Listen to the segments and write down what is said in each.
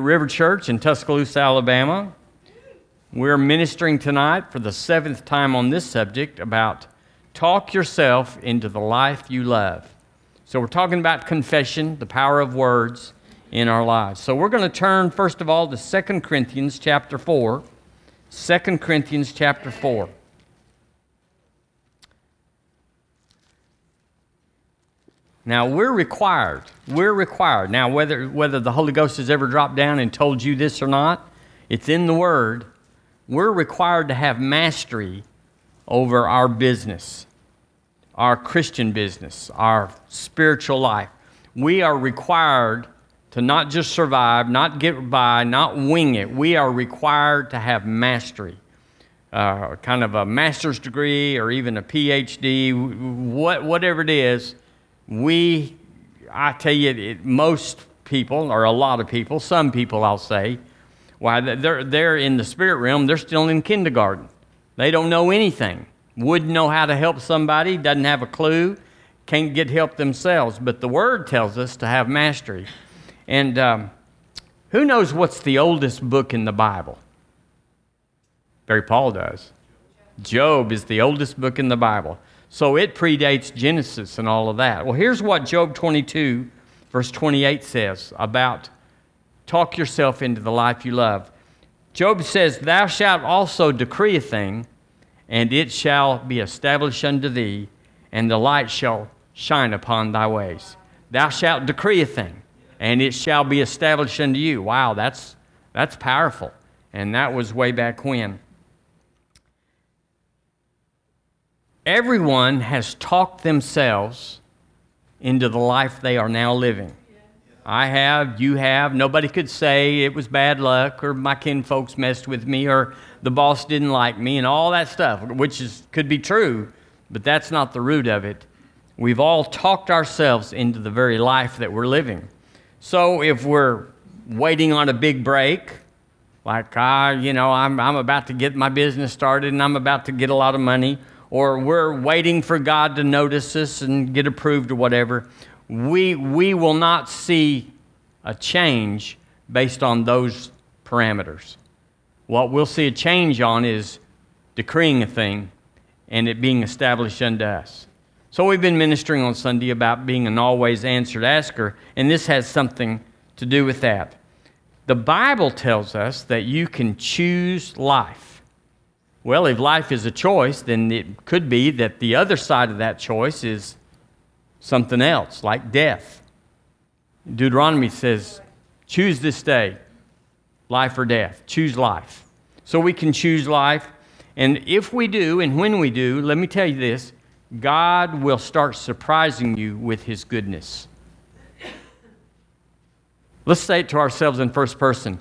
River Church in Tuscaloosa, Alabama. We're ministering tonight for the seventh time on this subject about talk yourself into the life you love. So, we're talking about confession, the power of words in our lives. So, we're going to turn first of all to 2 Corinthians chapter 4. 2 Corinthians chapter 4. Now we're required. We're required. Now whether whether the Holy Ghost has ever dropped down and told you this or not, it's in the word. We're required to have mastery over our business, our Christian business, our spiritual life. We are required to not just survive, not get by, not wing it. We are required to have mastery. Uh, kind of a master's degree or even a PhD, what, whatever it is, we, I tell you, it, most people, or a lot of people, some people I'll say, why they're, they're in the spirit realm, they're still in kindergarten. They don't know anything. Wouldn't know how to help somebody, doesn't have a clue, can't get help themselves. But the Word tells us to have mastery. And um, who knows what's the oldest book in the Bible? Barry Paul does. Job is the oldest book in the Bible. So it predates Genesis and all of that. Well, here's what Job 22, verse 28 says about talk yourself into the life you love. Job says, Thou shalt also decree a thing, and it shall be established unto thee, and the light shall shine upon thy ways. Thou shalt decree a thing, and it shall be established unto you. Wow, that's, that's powerful. And that was way back when. Everyone has talked themselves into the life they are now living. I have, you have. Nobody could say it was bad luck or my kinfolks messed with me or the boss didn't like me and all that stuff, which is, could be true, but that's not the root of it. We've all talked ourselves into the very life that we're living. So if we're waiting on a big break, like, ah, you know, I'm, I'm about to get my business started and I'm about to get a lot of money, or we're waiting for God to notice us and get approved or whatever, we, we will not see a change based on those parameters. What we'll see a change on is decreeing a thing and it being established unto us. So we've been ministering on Sunday about being an always answered asker, and this has something to do with that. The Bible tells us that you can choose life. Well, if life is a choice, then it could be that the other side of that choice is something else, like death. Deuteronomy says, choose this day, life or death. Choose life. So we can choose life. And if we do, and when we do, let me tell you this God will start surprising you with his goodness. Let's say it to ourselves in first person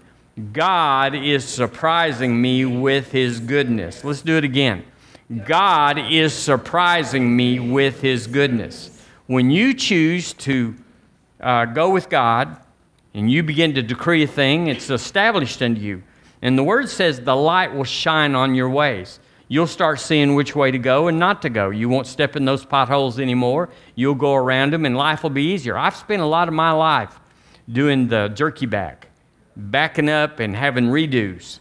God is surprising me with his goodness. Let's do it again. God is surprising me with his goodness. When you choose to uh, go with God and you begin to decree a thing, it's established unto you. And the word says the light will shine on your ways. You'll start seeing which way to go and not to go. You won't step in those potholes anymore. You'll go around them and life will be easier. I've spent a lot of my life doing the jerky back backing up and having redos.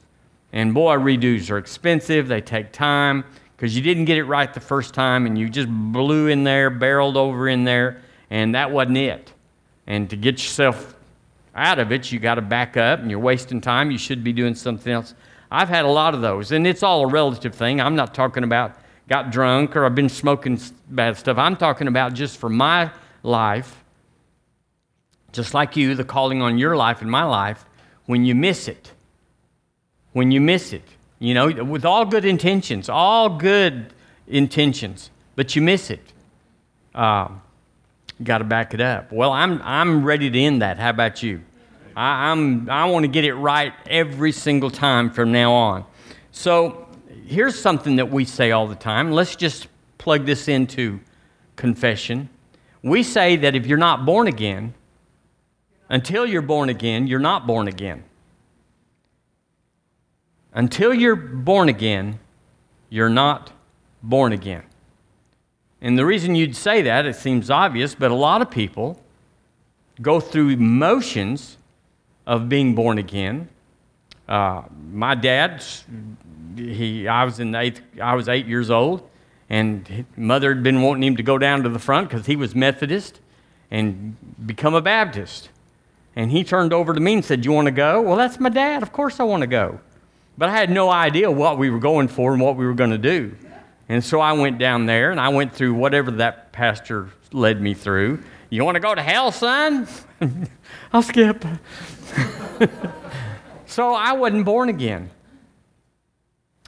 And boy, redos are expensive, they take time because you didn't get it right the first time and you just blew in there, barreled over in there, and that wasn't it. And to get yourself out of it, you got to back up and you're wasting time. You should be doing something else. I've had a lot of those, and it's all a relative thing. I'm not talking about got drunk or I've been smoking bad stuff. I'm talking about just for my life, just like you, the calling on your life and my life when you miss it. When you miss it, you know, with all good intentions, all good intentions, but you miss it. Um, Got to back it up. Well, I'm, I'm ready to end that. How about you? I, I'm, I want to get it right every single time from now on. So here's something that we say all the time. Let's just plug this into confession. We say that if you're not born again, until you're born again, you're not born again. Until you're born again, you're not born again. And the reason you'd say that, it seems obvious, but a lot of people go through motions of being born again. Uh, my dad, he, I was in eighth, I was eight years old, and mother had been wanting him to go down to the front because he was Methodist and become a Baptist. And he turned over to me and said, "You want to go?" Well, that's my dad. Of course I want to go. But I had no idea what we were going for and what we were going to do. And so I went down there and I went through whatever that pastor led me through. You want to go to hell, son? I'll skip. so I wasn't born again,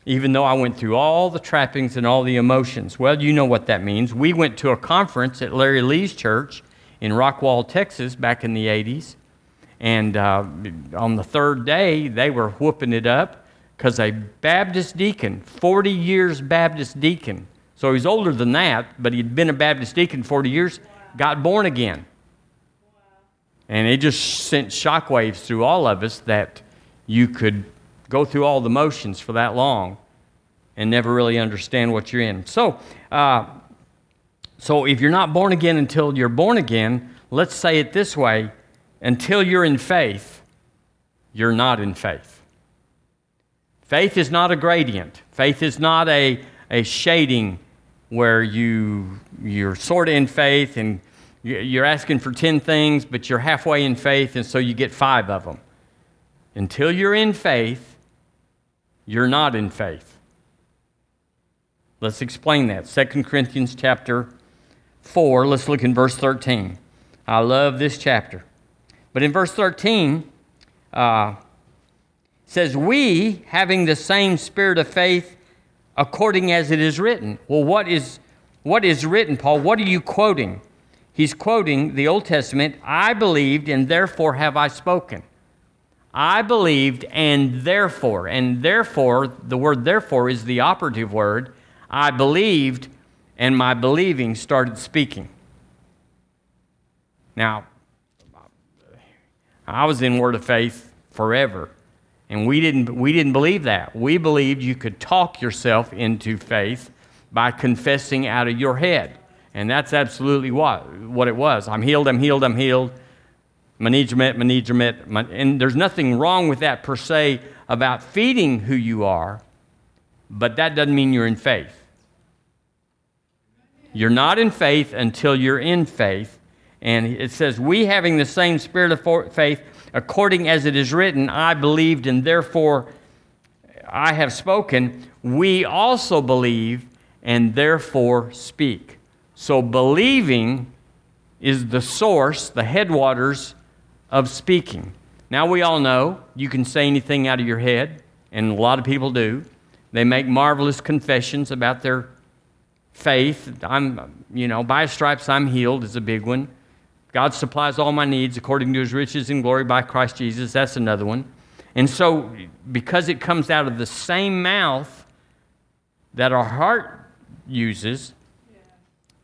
even though I went through all the trappings and all the emotions. Well, you know what that means. We went to a conference at Larry Lea's church in Rockwall, Texas, back in the 80s. And uh, on the third day, they were whooping it up because a Baptist deacon, 40 years Baptist deacon, so he's older than that, but he'd been a Baptist deacon 40 years, got born again. And it just sent shockwaves through all of us that you could go through all the motions for that long and never really understand what you're in. So, uh, so if you're not born again until you're born again, let's say it this way until you're in faith, you're not in faith. Faith is not a gradient, faith is not a, a shading where you, you're sort of in faith and you're asking for 10 things, but you're halfway in faith, and so you get five of them. Until you're in faith, you're not in faith. Let's explain that. 2 Corinthians chapter 4, let's look in verse 13. I love this chapter. But in verse 13, uh, says, We, having the same spirit of faith, according as it is written. Well, what is, what is written, Paul? What are you quoting? He's quoting the Old Testament I believed, and therefore have I spoken. I believed, and therefore, and therefore, the word therefore is the operative word. I believed, and my believing started speaking. Now, I was in Word of Faith forever, and we didn't, we didn't believe that. We believed you could talk yourself into faith by confessing out of your head. And that's absolutely what, what it was. I'm healed, I'm healed, I'm healed. Management, management. And there's nothing wrong with that per se about feeding who you are, but that doesn't mean you're in faith. You're not in faith until you're in faith. And it says, We having the same spirit of faith, according as it is written, I believed and therefore I have spoken. We also believe and therefore speak. So believing is the source, the headwaters of speaking. Now we all know you can say anything out of your head, and a lot of people do. They make marvelous confessions about their faith. I'm, you know, by stripes I'm healed is a big one. God supplies all my needs according to his riches and glory by Christ Jesus. That's another one. And so, because it comes out of the same mouth that our heart uses,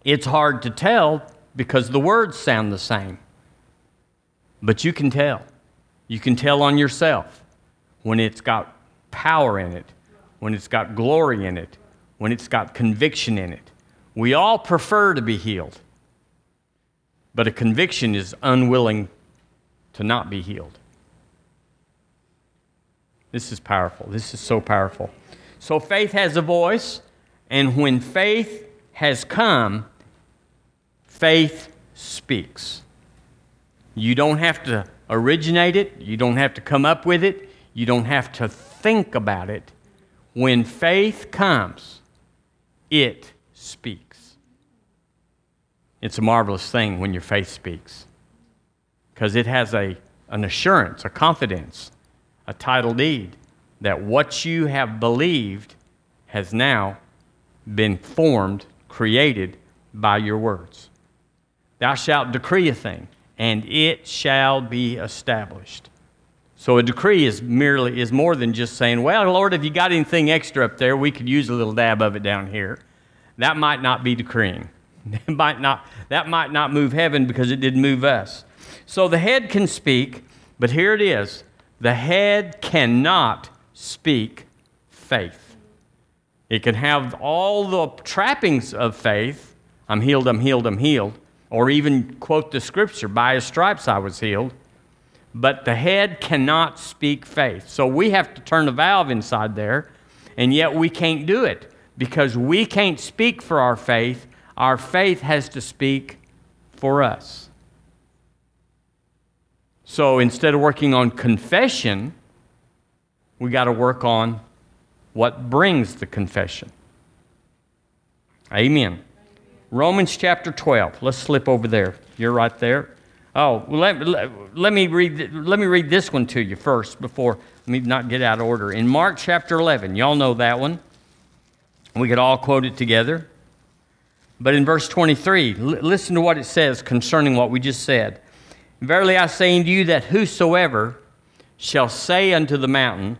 it's hard to tell because the words sound the same. But you can tell. You can tell on yourself when it's got power in it, when it's got glory in it, when it's got conviction in it. We all prefer to be healed, but a conviction is unwilling to not be healed. This is powerful. This is so powerful. So faith has a voice, and when faith has come, faith speaks. You don't have to originate it, you don't have to come up with it, you don't have to think about it. When faith comes, it speaks. It's a marvelous thing when your faith speaks because it has a, an assurance, a confidence, a title deed that what you have believed has now been formed, created by your words. Thou shalt decree a thing, and it shall be established. So a decree is merely is more than just saying, "Well, Lord, if you got anything extra up there, we could use a little dab of it down here." That might not be decreeing. It might not, that might not move heaven because it didn't move us. So the head can speak, but here it is: the head cannot speak faith. It can have all the trappings of faith I'm healed, I'm healed, I'm healed or even quote the scripture, by his stripes I was healed. but the head cannot speak faith. So we have to turn a valve inside there, and yet we can't do it because we can't speak for our faith. Our faith has to speak for us. So instead of working on confession, we got to work on what brings the confession. Amen. Romans chapter 12. Let's slip over there. You're right there. Oh, let, let, let, me read, let me read this one to you first before, let me not get out of order. In Mark chapter 11, y'all know that one. We could all quote it together. But in verse 23, l- listen to what it says concerning what we just said. Verily I say unto you that whosoever shall say unto the mountain,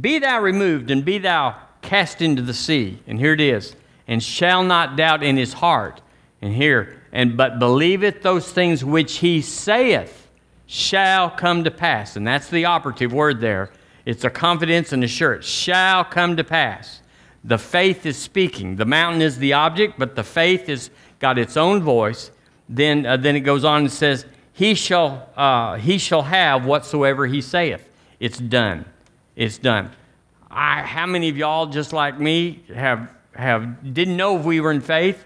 Be thou removed and be thou cast into the sea. And here it is, and shall not doubt in his heart. And here, and but believeth those things which he saith shall come to pass. And that's the operative word there. It's a confidence and assurance. Shall come to pass. The faith is speaking. The mountain is the object, but the faith has got its own voice. Then, uh, then it goes on and says, he shall, uh, he shall have whatsoever he saith. It's done. It's done. I, how many of y'all, just like me, have, have didn't know if we were in faith?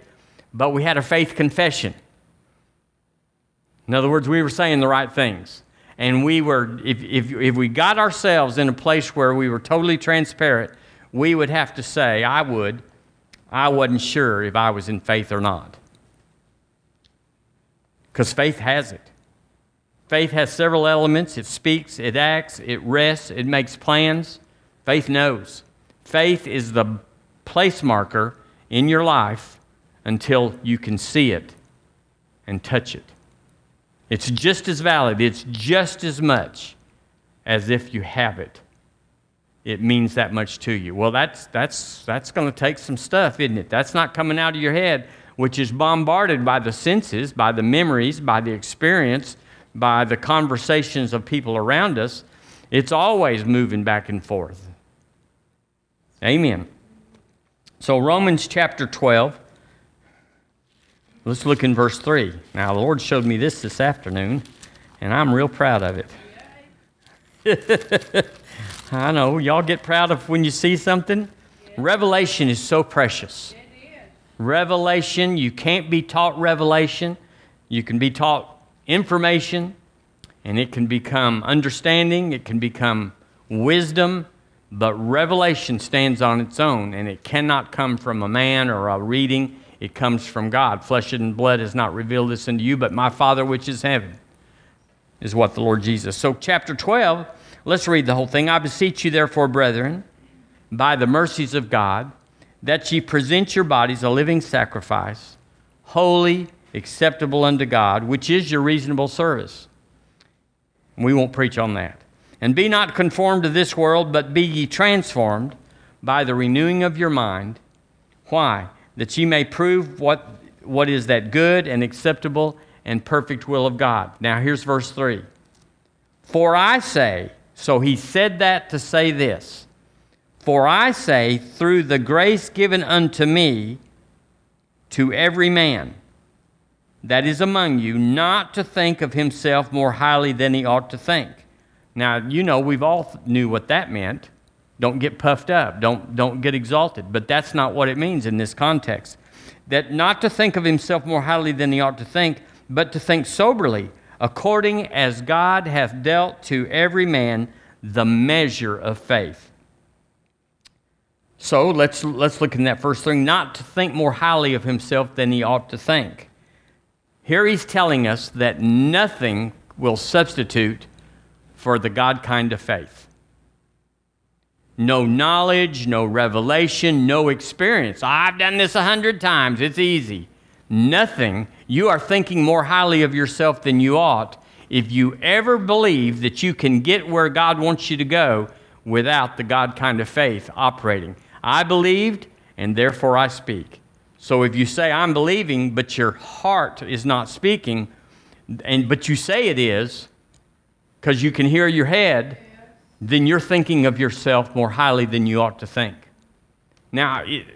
but we had a faith confession. In other words, we were saying the right things. And we were, if, if, if we got ourselves in a place where we were totally transparent, we would have to say, I would, I wasn't sure if I was in faith or not. Because faith has it. Faith has several elements it speaks, it acts, it rests, it makes plans. Faith knows. Faith is the place marker in your life until you can see it and touch it. It's just as valid, it's just as much as if you have it. It means that much to you. Well, that's, that's, that's going to take some stuff, isn't it? That's not coming out of your head, which is bombarded by the senses, by the memories, by the experience, by the conversations of people around us. It's always moving back and forth. Amen. So, Romans chapter 12 Let's look in verse 3. Now, the Lord showed me this this afternoon, and I'm real proud of it. I know. Y'all get proud of when you see something? Revelation is so precious. Revelation, you can't be taught revelation. You can be taught information, and it can become understanding, it can become wisdom, but revelation stands on its own, and it cannot come from a man or a reading. It comes from God. Flesh and blood has not revealed this unto you, but my Father which is heaven is what the Lord Jesus. So, chapter 12, let's read the whole thing. I beseech you, therefore, brethren, by the mercies of God, that ye present your bodies a living sacrifice, holy, acceptable unto God, which is your reasonable service. We won't preach on that. And be not conformed to this world, but be ye transformed by the renewing of your mind. Why? that ye may prove what, what is that good and acceptable and perfect will of God. Now, here's verse 3. For I say, so he said that to say this For I say, through the grace given unto me, to every man that is among you, not to think of himself more highly than he ought to think. Now, you know, we've all knew what that meant. Don't get puffed up. Don't, don't get exalted. But that's not what it means in this context. That not to think of himself more highly than he ought to think, but to think soberly, according as God hath dealt to every man the measure of faith. So let's, let's look in that first thing not to think more highly of himself than he ought to think. Here he's telling us that nothing will substitute for the God kind of faith no knowledge, no revelation, no experience. I've done this a hundred times. It's easy. Nothing. You are thinking more highly of yourself than you ought if you ever believe that you can get where God wants you to go without the God kind of faith operating. I believed, and therefore I speak. So if you say, I'm believing, but your heart is not speaking, and, but you say it is, because you can hear your head, then you're thinking of yourself more highly than you ought to think. Now, it,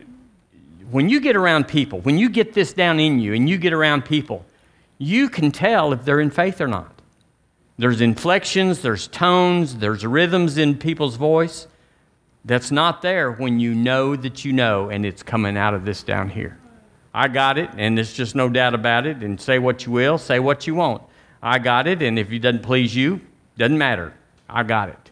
when you get around people, when you get this down in you and you get around people, you can tell if they're in faith or not. There's inflections, there's tones, there's rhythms in people's voice that's not there when you know that you know and it's coming out of this down here. I got it, and there's just no doubt about it. And say what you will, say what you won't. I got it, and if it doesn't please you, doesn't matter. I got it.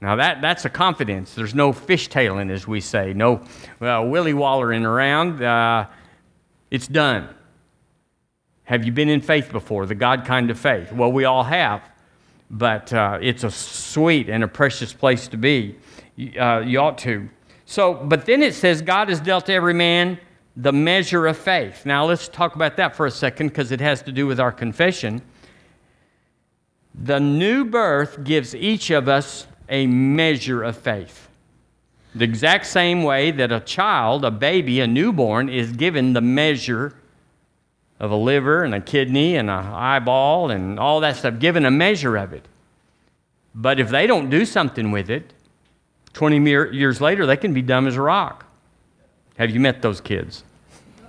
Now that, that's a confidence. There's no fishtailing, as we say, no uh, willy wallering around. Uh, it's done. Have you been in faith before? The God kind of faith. Well, we all have, but uh, it's a sweet and a precious place to be. Uh, you ought to. So, but then it says God has dealt to every man the measure of faith. Now let's talk about that for a second because it has to do with our confession. The new birth gives each of us a measure of faith. The exact same way that a child, a baby, a newborn, is given the measure of a liver and a kidney and an eyeball and all that stuff, given a measure of it. But if they don't do something with it, 20 years later, they can be dumb as a rock. Have you met those kids?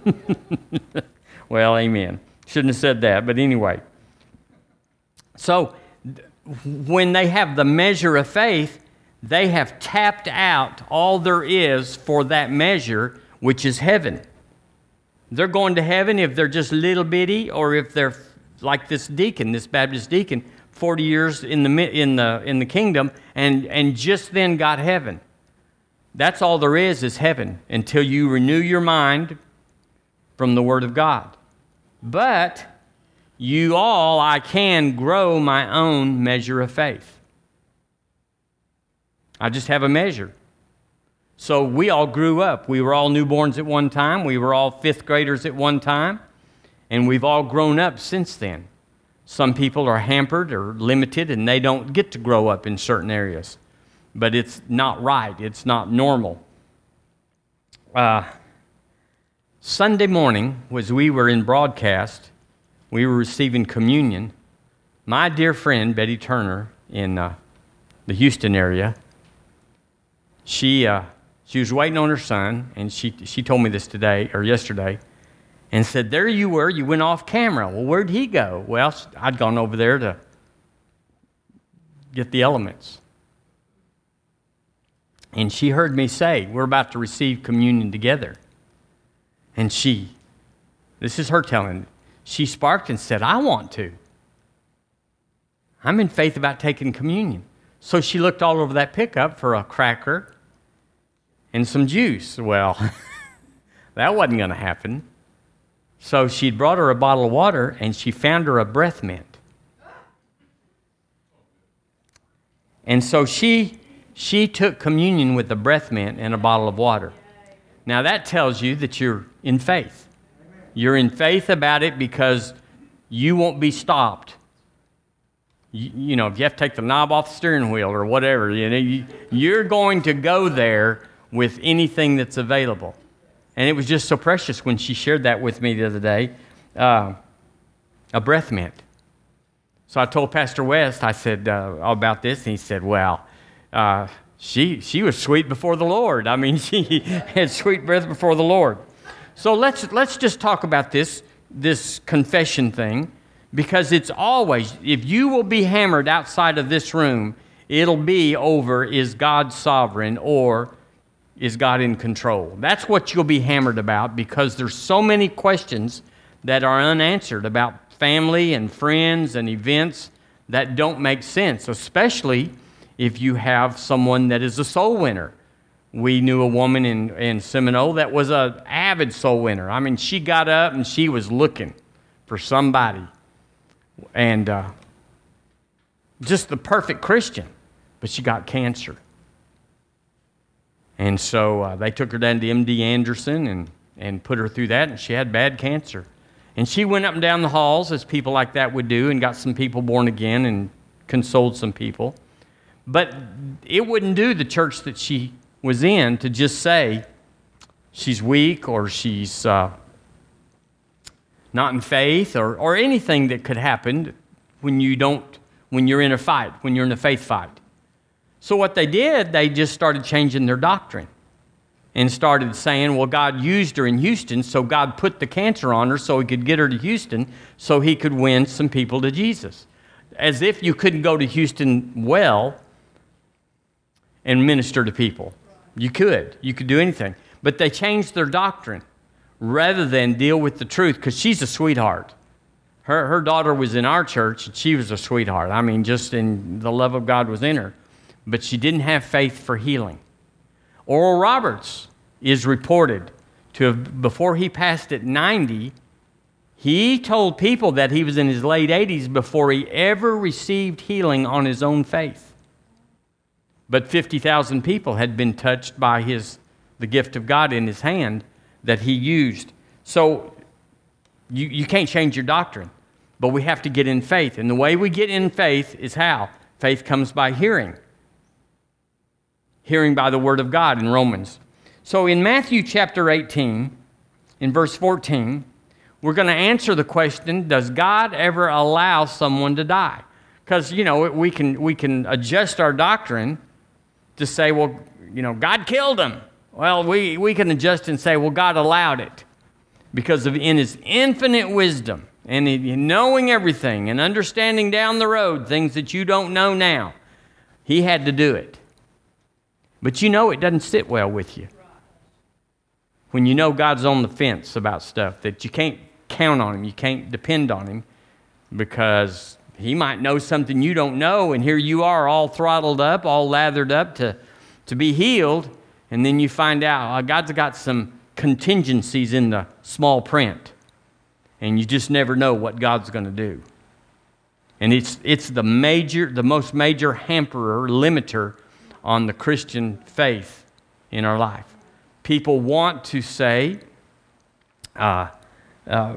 well, amen. Shouldn't have said that, but anyway. So, when they have the measure of faith, they have tapped out all there is for that measure, which is heaven. They're going to heaven if they're just little bitty, or if they're like this deacon, this Baptist deacon, 40 years in the, in the, in the kingdom, and, and just then got heaven. That's all there is, is heaven, until you renew your mind from the Word of God. But you all, I can grow my own measure of faith. I just have a measure. So we all grew up. We were all newborns at one time. We were all fifth graders at one time. And we've all grown up since then. Some people are hampered or limited and they don't get to grow up in certain areas. But it's not right, it's not normal. Uh, Sunday morning, as we were in broadcast, we were receiving communion. My dear friend, Betty Turner, in uh, the Houston area, she, uh, she was waiting on her son, and she, she told me this today or yesterday, and said, There you were, you went off camera. Well, where'd he go? Well, I'd gone over there to get the elements. And she heard me say, We're about to receive communion together. And she, this is her telling, she sparked and said, I want to. I'm in faith about taking communion. So she looked all over that pickup for a cracker and some juice. Well, that wasn't going to happen. So she'd brought her a bottle of water and she found her a breath mint. And so she, she took communion with a breath mint and a bottle of water. Now that tells you that you're in faith. You're in faith about it because you won't be stopped. You, you, know, if you have to take the knob off the steering wheel or whatever, you know, you, you're going to go there with anything that's available. And it was just so precious when she shared that with me the other day. Uh, a breath mint. So I told Pastor West, I said uh, about this, and he said, Well, uh, she, she was sweet before the Lord. I mean, she had sweet breath before the Lord. So let's, let's just talk about this, this confession thing, because it's always, if you will be hammered outside of this room, it'll be over is God sovereign or is God in control? That's what you'll be hammered about because there's so many questions that are unanswered about family and friends and events that don't make sense, especially if you have someone that is a soul winner. We knew a woman in, in Seminole that was an avid soul winner. I mean, she got up and she was looking for somebody. And uh, just the perfect Christian, but she got cancer. And so uh, they took her down to MD Anderson and, and put her through that, and she had bad cancer. And she went up and down the halls, as people like that would do, and got some people born again and consoled some people. But it wouldn't do the church that she was in to just say she's weak or she's uh, not in faith or, or anything that could happen when you don't when you're in a fight when you're in a faith fight so what they did they just started changing their doctrine and started saying well god used her in houston so god put the cancer on her so he could get her to houston so he could win some people to jesus as if you couldn't go to Houston well and minister to people. You could. You could do anything. But they changed their doctrine rather than deal with the truth because she's a sweetheart. Her, her daughter was in our church and she was a sweetheart. I mean, just in the love of God was in her. But she didn't have faith for healing. Oral Roberts is reported to have, before he passed at 90, he told people that he was in his late 80s before he ever received healing on his own faith. But 50,000 people had been touched by his, the gift of God in his hand that he used. So you, you can't change your doctrine, but we have to get in faith. And the way we get in faith is how? Faith comes by hearing. Hearing by the word of God in Romans. So in Matthew chapter 18, in verse 14, we're going to answer the question Does God ever allow someone to die? Because, you know, we can, we can adjust our doctrine to say, well, you know, God killed him. Well, we, we can adjust and say, well, God allowed it because of in his infinite wisdom and in knowing everything and understanding down the road things that you don't know now, he had to do it. But you know it doesn't sit well with you. When you know God's on the fence about stuff, that you can't count on him. You can't depend on him because he might know something you don't know, and here you are all throttled up, all lathered up to, to be healed, and then you find out oh, God's got some contingencies in the small print, and you just never know what God's going to do. And it's, it's the major, the most major hamperer, limiter on the Christian faith in our life. People want to say, uh, uh,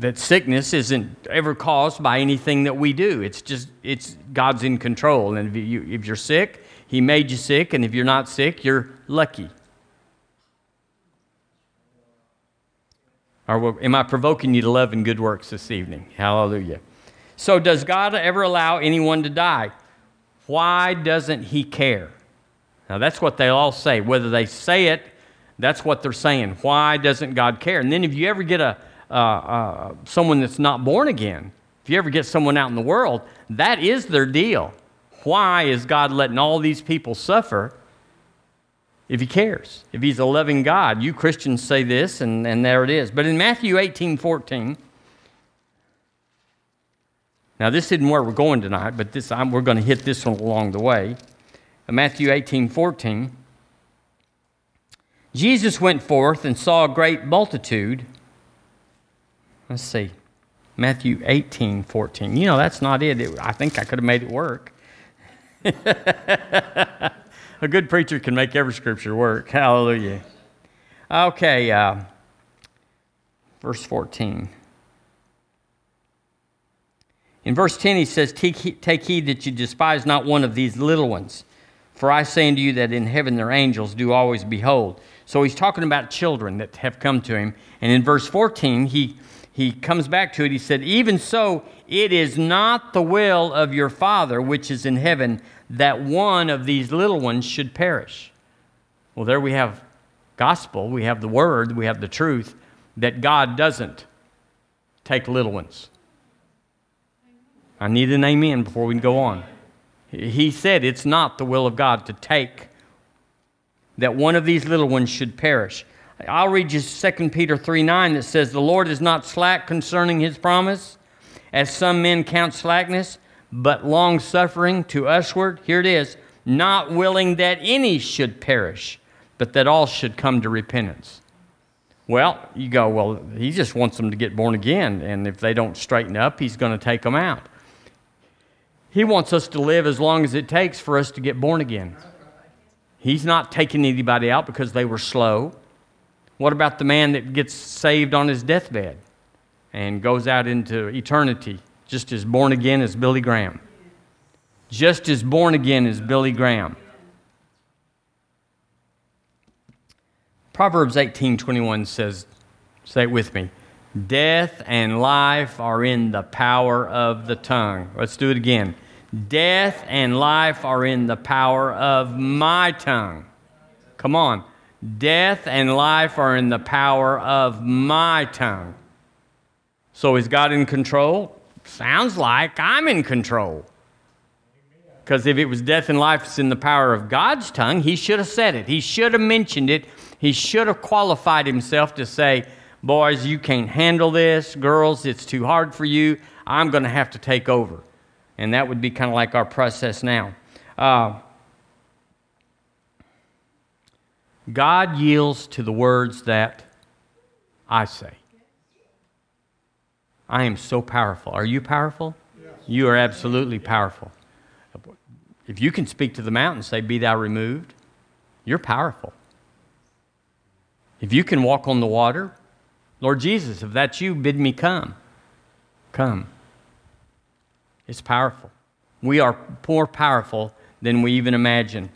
that sickness isn't ever caused by anything that we do. It's just it's God's in control, and if, you, if you're sick, He made you sick, and if you're not sick, you're lucky. Or am I provoking you to love and good works this evening? Hallelujah. So, does God ever allow anyone to die? Why doesn't He care? Now, that's what they all say. Whether they say it that's what they're saying. Why doesn't God care? And then if you ever get a, uh, uh, someone that's not born again, if you ever get someone out in the world, that is their deal. Why is God letting all these people suffer if He cares? If He's a loving God? You Christians say this, and, and there it is. But in Matthew 18 14, now this isn't where we're going tonight, but this, I'm, we're going to hit this one along the way. Matthew 18 14. Jesus went forth and saw a great multitude. Let's see. Matthew 18, 14. You know, that's not it. it I think I could have made it work. a good preacher can make every scripture work. Hallelujah. Okay, uh, verse 14. In verse 10, he says, Take heed that you despise not one of these little ones. For I say unto you that in heaven their angels do always behold so he's talking about children that have come to him. And in verse 14, he, he comes back to it. He said, Even so, it is not the will of your Father which is in heaven that one of these little ones should perish. Well, there we have gospel, we have the word, we have the truth that God doesn't take little ones. I need an amen before we go on. He said it's not the will of God to take that one of these little ones should perish. I'll read you 2 Peter 3 9 that says, The Lord is not slack concerning his promise, as some men count slackness, but long suffering to usward. Here it is, not willing that any should perish, but that all should come to repentance. Well, you go, well, he just wants them to get born again, and if they don't straighten up, he's going to take them out. He wants us to live as long as it takes for us to get born again. He's not taking anybody out because they were slow. What about the man that gets saved on his deathbed and goes out into eternity just as born again as Billy Graham? Just as born again as Billy Graham. Proverbs 18:21 says, say it with me. Death and life are in the power of the tongue. Let's do it again. Death and life are in the power of my tongue. Come on. Death and life are in the power of my tongue. So is God in control? sounds like I'm in control. Because if it was death and life is in the power of God's tongue, he should have said it. He should have mentioned it. He should have qualified himself to say, Boys, you can't handle this. Girls, it's too hard for you. I'm going to have to take over. And that would be kind of like our process now. Uh, God yields to the words that I say. I am so powerful. Are you powerful? Yes. You are absolutely powerful. If you can speak to the mountain, say, Be thou removed, you're powerful. If you can walk on the water, Lord Jesus, if that's you, bid me come. Come. It's powerful. We are more powerful than we even imagine.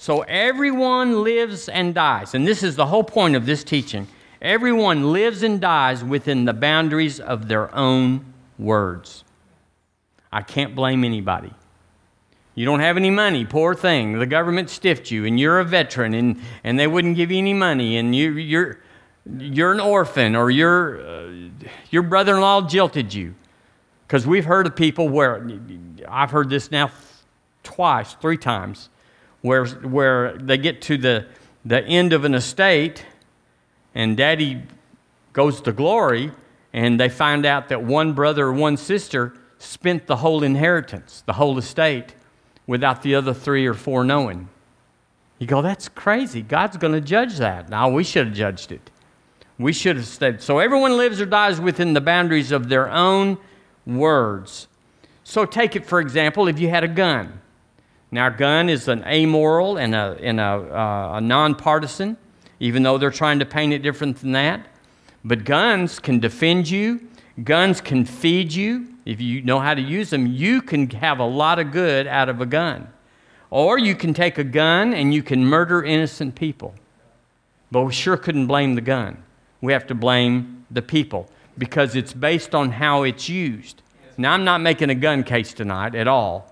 So everyone lives and dies. And this is the whole point of this teaching. Everyone lives and dies within the boundaries of their own words. I can't blame anybody. You don't have any money, poor thing. The government stiffed you, and you're a veteran, and, and they wouldn't give you any money, and you, you're, you're an orphan, or your, uh, your brother in law jilted you. Because we've heard of people where, I've heard this now twice, three times where, where they get to the, the end of an estate and daddy goes to glory and they find out that one brother or one sister spent the whole inheritance, the whole estate, without the other three or four knowing. You go, that's crazy. God's going to judge that. Now, we should have judged it. We should have said, so everyone lives or dies within the boundaries of their own words. So, take it for example, if you had a gun. Now, a gun is an amoral and a, and a, uh, a nonpartisan, even though they're trying to paint it different than that. But guns can defend you, guns can feed you. If you know how to use them, you can have a lot of good out of a gun. Or you can take a gun and you can murder innocent people. But we sure couldn't blame the gun. We have to blame the people because it's based on how it's used. Now, I'm not making a gun case tonight at all.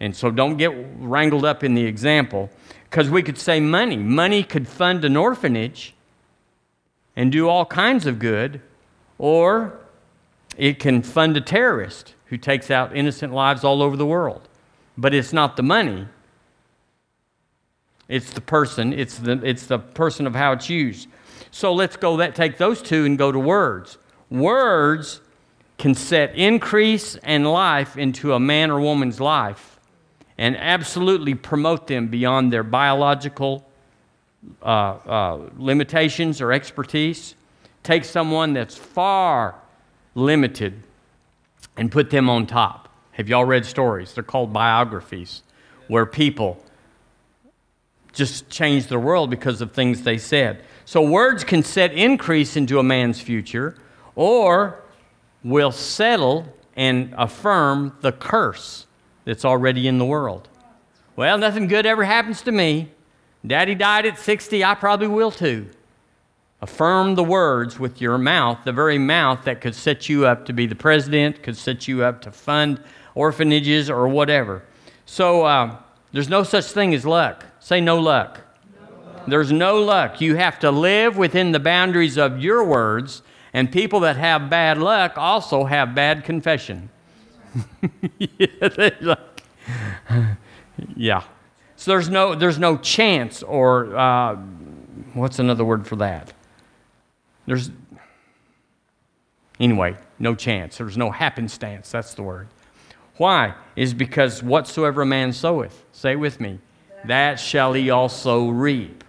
And so don't get wrangled up in the example because we could say money. Money could fund an orphanage and do all kinds of good, or it can fund a terrorist who takes out innocent lives all over the world. But it's not the money. It's the person. It's the, it's the person of how it's used. So let's go that take those two and go to words. Words can set increase and life into a man or woman's life and absolutely promote them beyond their biological uh, uh, limitations or expertise. Take someone that's far limited and put them on top. Have y'all read stories? They're called biographies, where people just change the world because of things they said. So, words can set increase into a man's future or will settle and affirm the curse that's already in the world. Well, nothing good ever happens to me. Daddy died at 60, I probably will too. Affirm the words with your mouth, the very mouth that could set you up to be the president, could set you up to fund orphanages or whatever. So uh, there's no such thing as luck. Say no luck. no luck. There's no luck. You have to live within the boundaries of your words, and people that have bad luck also have bad confession. yeah. So there's no, there's no chance, or uh, what's another word for that? There's, anyway, no chance. There's no happenstance. That's the word. Why? Is because whatsoever a man soweth, say with me, that shall he also reap.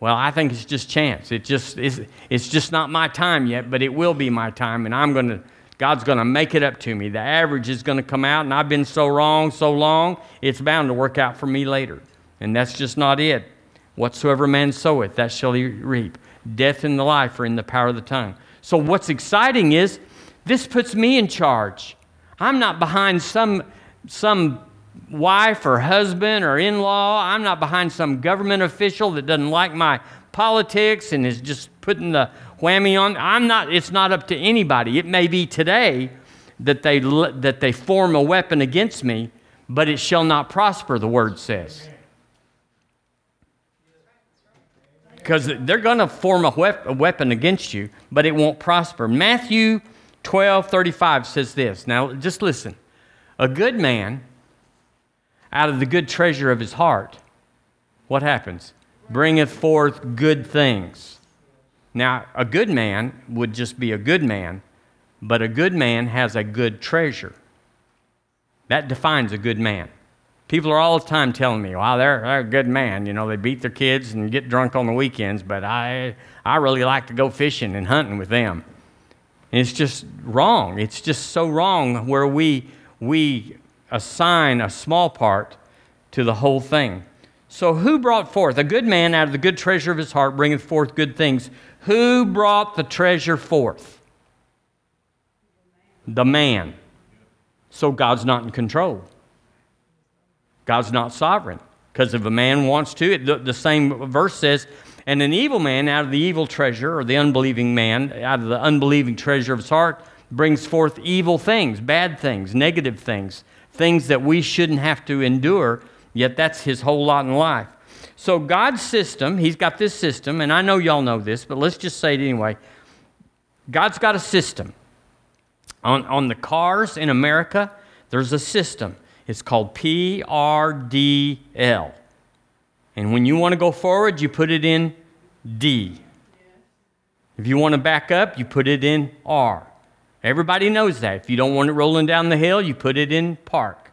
Well, I think it's just chance. It just it's, it's just not my time yet, but it will be my time, and I'm going to God's going to make it up to me. The average is going to come out, and I've been so wrong so long, it's bound to work out for me later. And that's just not it. Whatsoever man soweth, that shall he reap. Death and the life are in the power of the tongue. So, what's exciting is this puts me in charge. I'm not behind some, some wife or husband or in law. I'm not behind some government official that doesn't like my politics and is just putting the whammy on. I'm not, it's not up to anybody. It may be today that they, that they form a weapon against me, but it shall not prosper, the word says. Because they're going to form a, wep- a weapon against you, but it won't prosper. Matthew 12:35 says this. Now just listen. A good man out of the good treasure of his heart, what happens? Bringeth forth good things. Now, a good man would just be a good man, but a good man has a good treasure. That defines a good man. People are all the time telling me, wow, they're, they're a good man. You know, they beat their kids and get drunk on the weekends, but I, I really like to go fishing and hunting with them. And it's just wrong. It's just so wrong where we, we assign a small part to the whole thing. So, who brought forth? A good man out of the good treasure of his heart bringeth forth good things. Who brought the treasure forth? The man. So, God's not in control. God's not sovereign. Because if a man wants to, it, the, the same verse says, and an evil man out of the evil treasure, or the unbelieving man out of the unbelieving treasure of his heart, brings forth evil things, bad things, negative things, things that we shouldn't have to endure, yet that's his whole lot in life. So, God's system, he's got this system, and I know y'all know this, but let's just say it anyway. God's got a system. On, on the cars in America, there's a system. It's called PRDL. And when you want to go forward, you put it in D. If you want to back up, you put it in R. Everybody knows that. If you don't want it rolling down the hill, you put it in park.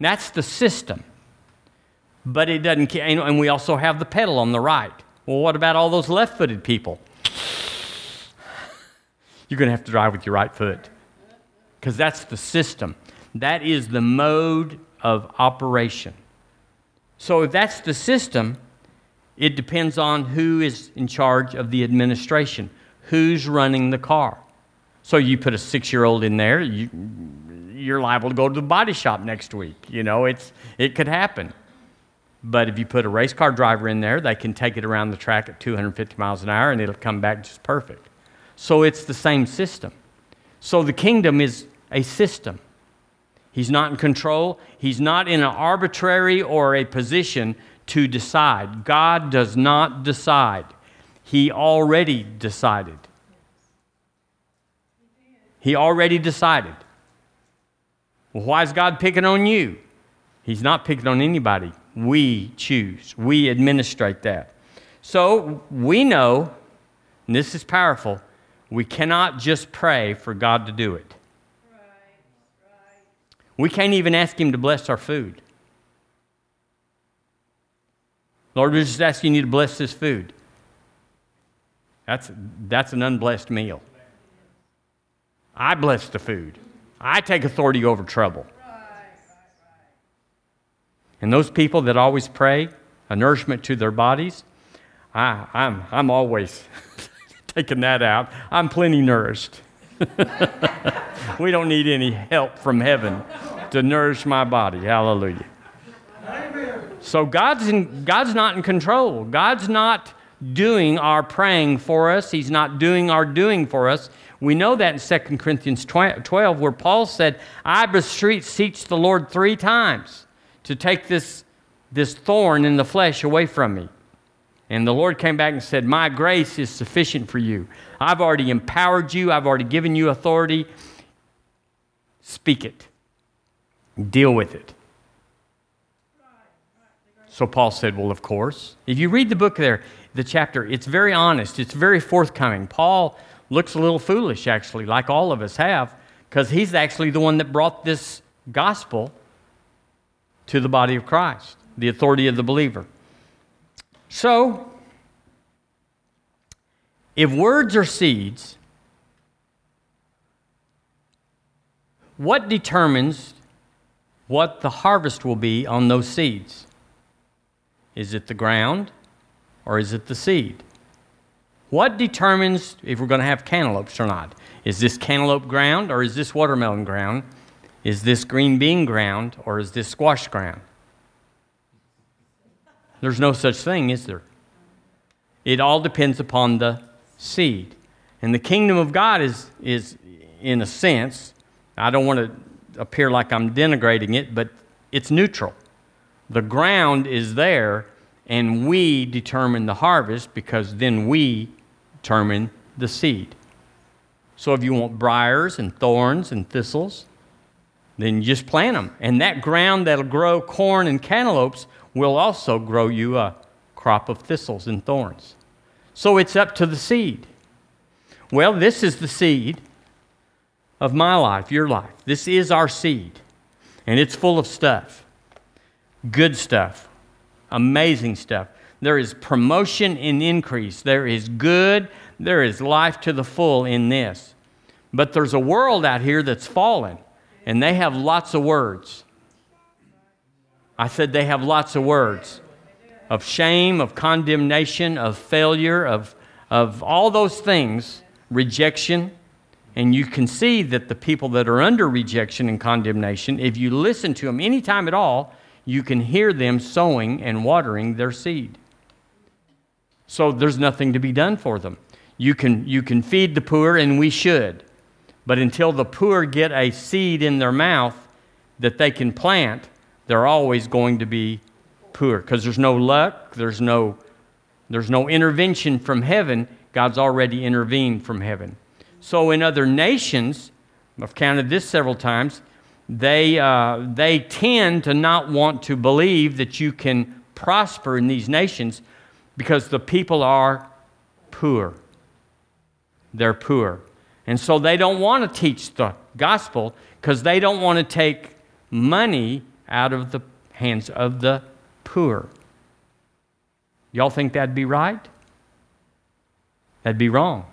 That's the system. But it doesn't, care. and we also have the pedal on the right. Well, what about all those left footed people? You're going to have to drive with your right foot because that's the system. That is the mode of operation. So if that's the system, it depends on who is in charge of the administration, who's running the car. So you put a six year old in there, you, you're liable to go to the body shop next week. You know, it's, it could happen. But if you put a race car driver in there, they can take it around the track at 250 miles an hour and it'll come back just perfect. So it's the same system. So the kingdom is a system. He's not in control. He's not in an arbitrary or a position to decide. God does not decide. He already decided. He already decided. Well, why is God picking on you? He's not picking on anybody. We choose, we administrate that. So we know, and this is powerful, we cannot just pray for God to do it. We can't even ask Him to bless our food. Lord, we're just asking you to bless this food. That's, that's an unblessed meal. I bless the food. I take authority over trouble. And those people that always pray a nourishment to their bodies, I, I'm, I'm always taking that out. I'm plenty nourished. we don't need any help from heaven to nourish my body. Hallelujah. So God's, in, God's not in control. God's not doing our praying for us. He's not doing our doing for us. We know that in 2 Corinthians 12, where Paul said, I beseech the Lord three times to take this, this thorn in the flesh away from me. And the Lord came back and said, My grace is sufficient for you. I've already empowered you, I've already given you authority. Speak it, deal with it. So Paul said, Well, of course. If you read the book there, the chapter, it's very honest, it's very forthcoming. Paul looks a little foolish, actually, like all of us have, because he's actually the one that brought this gospel to the body of Christ, the authority of the believer. So, if words are seeds, what determines what the harvest will be on those seeds? Is it the ground or is it the seed? What determines if we're going to have cantaloupes or not? Is this cantaloupe ground or is this watermelon ground? Is this green bean ground or is this squash ground? There's no such thing, is there? It all depends upon the seed. And the kingdom of God is, is in a sense, I don't want to appear like I'm denigrating it, but it's neutral. The ground is there, and we determine the harvest because then we determine the seed. So if you want briars and thorns and thistles, then you just plant them. And that ground that'll grow corn and cantaloupes will also grow you a crop of thistles and thorns. So it's up to the seed. Well, this is the seed of my life, your life. This is our seed. And it's full of stuff good stuff, amazing stuff. There is promotion and increase. There is good. There is life to the full in this. But there's a world out here that's fallen, and they have lots of words. I said they have lots of words of shame, of condemnation, of failure, of, of all those things, rejection. And you can see that the people that are under rejection and condemnation, if you listen to them any time at all, you can hear them sowing and watering their seed. So there's nothing to be done for them. You can, you can feed the poor, and we should. But until the poor get a seed in their mouth that they can plant, they're always going to be poor because there's no luck, there's no, there's no intervention from heaven. God's already intervened from heaven. So in other nations, I've counted this several times, they, uh, they tend to not want to believe that you can prosper in these nations because the people are poor. They're poor. And so they don't want to teach the gospel because they don't want to take money out of the hands of the poor. Y'all think that'd be right? That'd be wrong.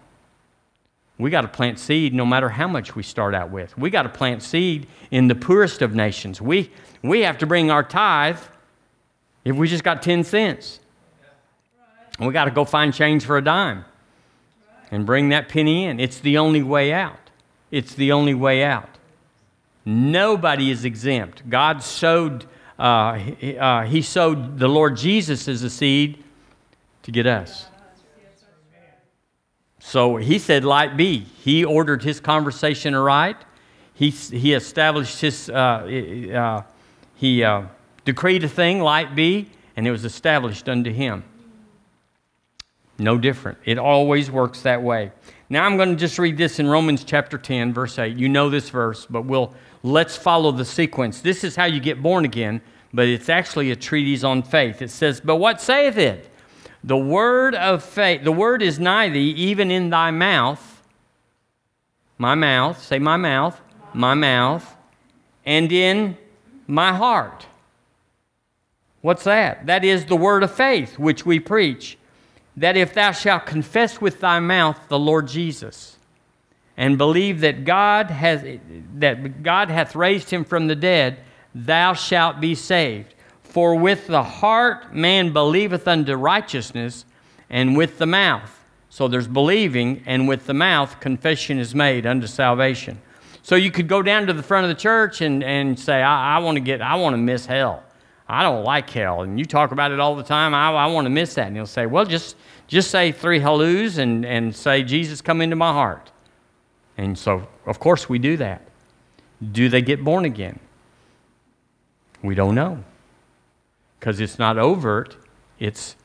We got to plant seed no matter how much we start out with. We got to plant seed in the poorest of nations. We, we have to bring our tithe if we just got 10 cents. We got to go find change for a dime and bring that penny in. It's the only way out. It's the only way out. Nobody is exempt. God sowed, uh, he, uh, he sowed the Lord Jesus as a seed to get us. So he said, Light be. He ordered his conversation aright. He, he established his, uh, uh, he uh, decreed a thing, light be, and it was established unto him. No different. It always works that way. Now I'm going to just read this in Romans chapter 10, verse 8. You know this verse, but we'll let's follow the sequence. This is how you get born again, but it's actually a treatise on faith. It says, But what saith it? The word of faith, the word is nigh thee, even in thy mouth. My mouth, say my mouth, my mouth, and in my heart. What's that? That is the word of faith which we preach. That if thou shalt confess with thy mouth the Lord Jesus, and believe that God has that God hath raised him from the dead, thou shalt be saved. For with the heart man believeth unto righteousness, and with the mouth. So there's believing, and with the mouth confession is made unto salvation. So you could go down to the front of the church and, and say, I, I want to get, I want to miss hell. I don't like hell. And you talk about it all the time. I, I want to miss that. And he'll say, Well, just just say three halloos and, and say, Jesus, come into my heart. And so, of course, we do that. Do they get born again? We don't know because it's not overt, it's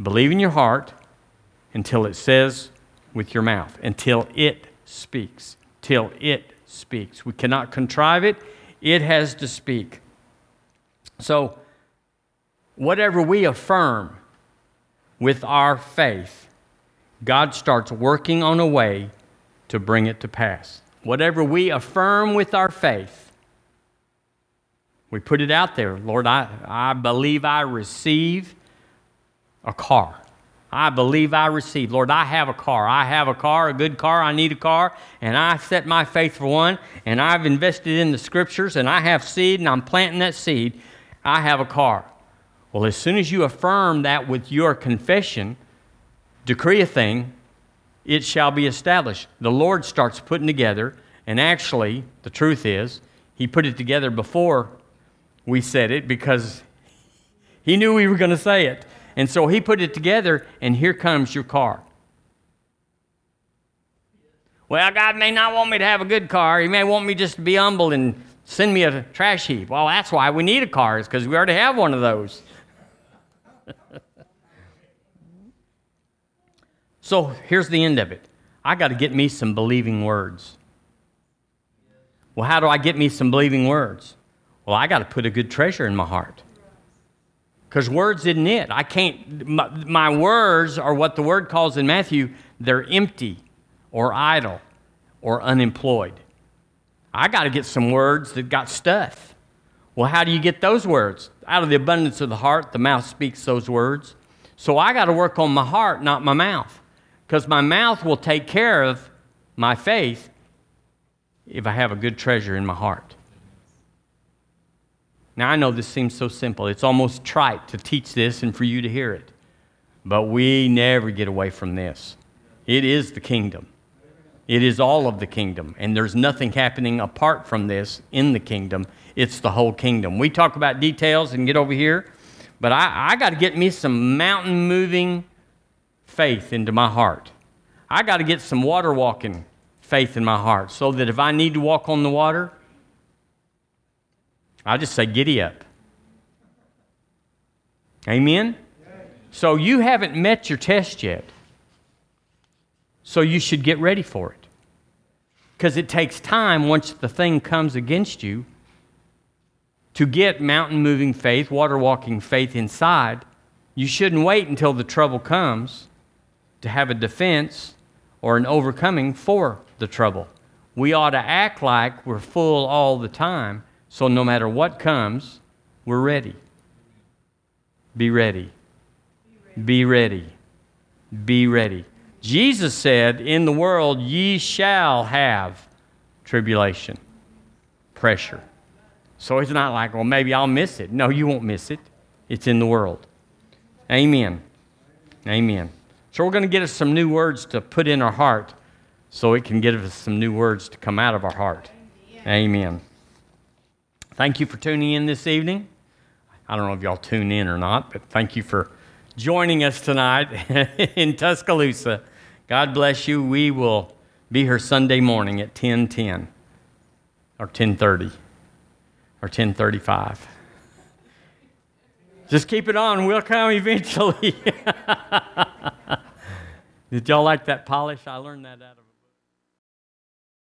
believe in your heart until it says with your mouth, until it speaks, till it speaks. We cannot contrive it, it has to speak. So, whatever we affirm with our faith, God starts working on a way to bring it to pass. Whatever we affirm with our faith, we put it out there. Lord, I, I believe I receive a car. I believe I receive. Lord, I have a car. I have a car, a good car. I need a car. And I set my faith for one. And I've invested in the scriptures. And I have seed. And I'm planting that seed. I have a car. Well, as soon as you affirm that with your confession, decree a thing, it shall be established. The Lord starts putting together. And actually, the truth is, He put it together before we said it because he knew we were going to say it. And so he put it together, and here comes your car. Well, God may not want me to have a good car. He may want me just to be humble and send me a trash heap. Well, that's why we need a car, is because we already have one of those. so here's the end of it I got to get me some believing words. Well, how do I get me some believing words? Well, I got to put a good treasure in my heart. Because words isn't it. I can't, my, my, words are what the word calls in Matthew, they're empty or idle or unemployed. I got to get some words that got stuff. Well, how do you get those words? Out of the abundance of the heart, the mouth speaks those words. So I got to work on my heart, not my mouth. Because my mouth will take care of my faith if I have a good treasure in my heart. Now, I know this seems so simple. It's almost trite to teach this and for you to hear it. But we never get away from this. It is the kingdom. It is all of the kingdom. And there's nothing happening apart from this in the kingdom. It's the whole kingdom. We talk about details and get over here, but I, I got to get me some mountain moving faith into my heart. I got to get some water walking faith in my heart so that if I need to walk on the water, I just say, giddy up. Amen? So you haven't met your test yet. So you should get ready for it. Because it takes time once the thing comes against you to get mountain moving faith, water walking faith inside. You shouldn't wait until the trouble comes to have a defense or an overcoming for the trouble. We ought to act like we're full all the time, so no matter what comes, we're ready. Be ready. Be ready. Be ready. Jesus said, In the world ye shall have tribulation, pressure. So it's not like, well, maybe I'll miss it. No, you won't miss it. It's in the world. Amen. Amen. So we're going to get us some new words to put in our heart so it can give us some new words to come out of our heart. Amen. Thank you for tuning in this evening. I don't know if y'all tune in or not, but thank you for joining us tonight in Tuscaloosa. God bless you. We will be here Sunday morning at 10:10 or 10:30 or 10:35. Just keep it on. We'll come eventually. Did y'all like that polish? I learned that out